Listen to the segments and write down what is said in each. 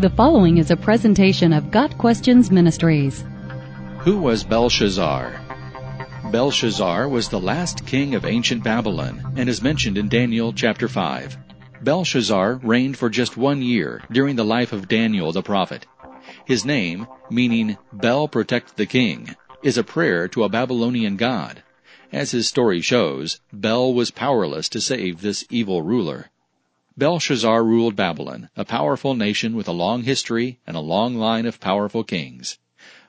The following is a presentation of Got Questions Ministries. Who was Belshazzar? Belshazzar was the last king of ancient Babylon and is mentioned in Daniel chapter 5. Belshazzar reigned for just one year during the life of Daniel the prophet. His name, meaning Bel protect the king, is a prayer to a Babylonian god. As his story shows, Bel was powerless to save this evil ruler. Belshazzar ruled Babylon, a powerful nation with a long history and a long line of powerful kings.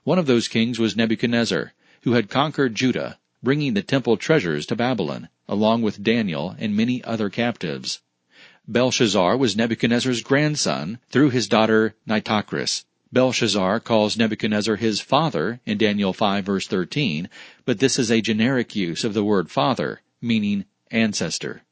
One of those kings was Nebuchadnezzar, who had conquered Judah, bringing the temple treasures to Babylon, along with Daniel and many other captives. Belshazzar was Nebuchadnezzar's grandson through his daughter Nitocris. Belshazzar calls Nebuchadnezzar his father in Daniel 5 verse 13, but this is a generic use of the word father, meaning ancestor.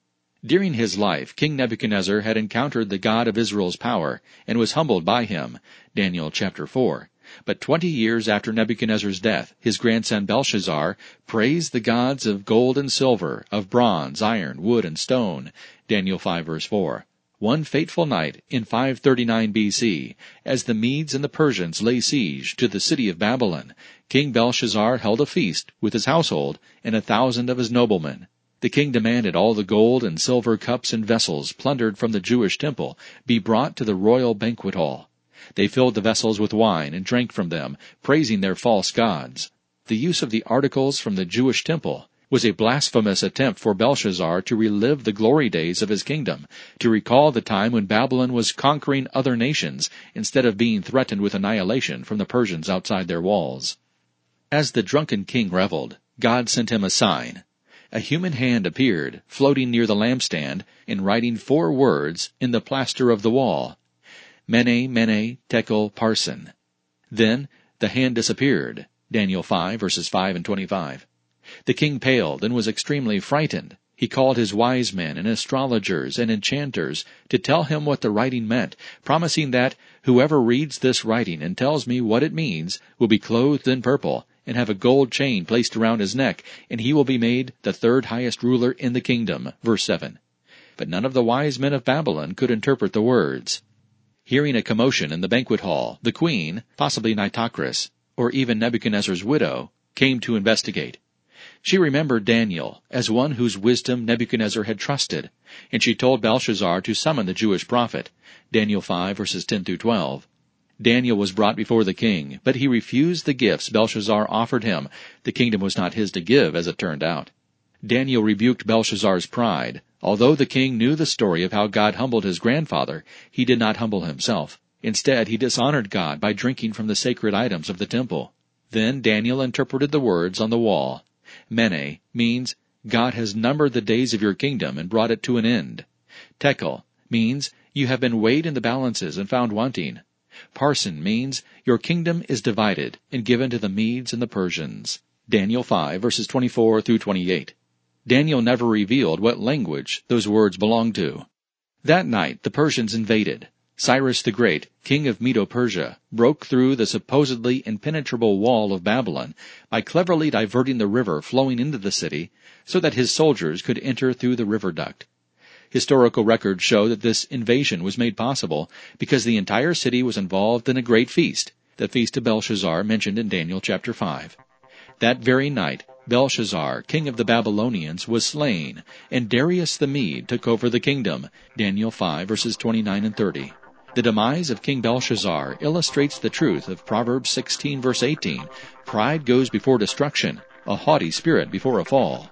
During his life, King Nebuchadnezzar had encountered the God of Israel's power and was humbled by him. Daniel chapter 4. But twenty years after Nebuchadnezzar's death, his grandson Belshazzar praised the gods of gold and silver, of bronze, iron, wood, and stone. Daniel 5 verse 4. One fateful night in 539 BC, as the Medes and the Persians lay siege to the city of Babylon, King Belshazzar held a feast with his household and a thousand of his noblemen. The king demanded all the gold and silver cups and vessels plundered from the Jewish temple be brought to the royal banquet hall. They filled the vessels with wine and drank from them, praising their false gods. The use of the articles from the Jewish temple was a blasphemous attempt for Belshazzar to relive the glory days of his kingdom, to recall the time when Babylon was conquering other nations instead of being threatened with annihilation from the Persians outside their walls. As the drunken king reveled, God sent him a sign, a human hand appeared, floating near the lampstand, and writing four words in the plaster of the wall. Mene, Mene, Tekel, Parsin. Then the hand disappeared. Daniel 5 verses 5 and 25. The king paled and was extremely frightened. He called his wise men and astrologers and enchanters to tell him what the writing meant, promising that whoever reads this writing and tells me what it means will be clothed in purple and have a gold chain placed around his neck, and he will be made the third highest ruler in the kingdom. Verse 7. But none of the wise men of Babylon could interpret the words. Hearing a commotion in the banquet hall, the queen, possibly Nitocris, or even Nebuchadnezzar's widow, came to investigate. She remembered Daniel as one whose wisdom Nebuchadnezzar had trusted, and she told Belshazzar to summon the Jewish prophet. Daniel 5 verses 10 through 12. Daniel was brought before the king, but he refused the gifts Belshazzar offered him. The kingdom was not his to give, as it turned out. Daniel rebuked Belshazzar's pride. Although the king knew the story of how God humbled his grandfather, he did not humble himself. Instead, he dishonored God by drinking from the sacred items of the temple. Then Daniel interpreted the words on the wall. Mene means, God has numbered the days of your kingdom and brought it to an end. Tekel means, you have been weighed in the balances and found wanting. Parsin means your kingdom is divided and given to the Medes and the Persians. Daniel 5 verses 24 through 28. Daniel never revealed what language those words belonged to. That night the Persians invaded. Cyrus the Great, king of Medo-Persia, broke through the supposedly impenetrable wall of Babylon by cleverly diverting the river flowing into the city so that his soldiers could enter through the river duct. Historical records show that this invasion was made possible because the entire city was involved in a great feast, the feast of Belshazzar mentioned in Daniel chapter 5. That very night, Belshazzar, king of the Babylonians, was slain, and Darius the Mede took over the kingdom. Daniel 5 verses 29 and 30. The demise of King Belshazzar illustrates the truth of Proverbs 16 verse 18. Pride goes before destruction, a haughty spirit before a fall.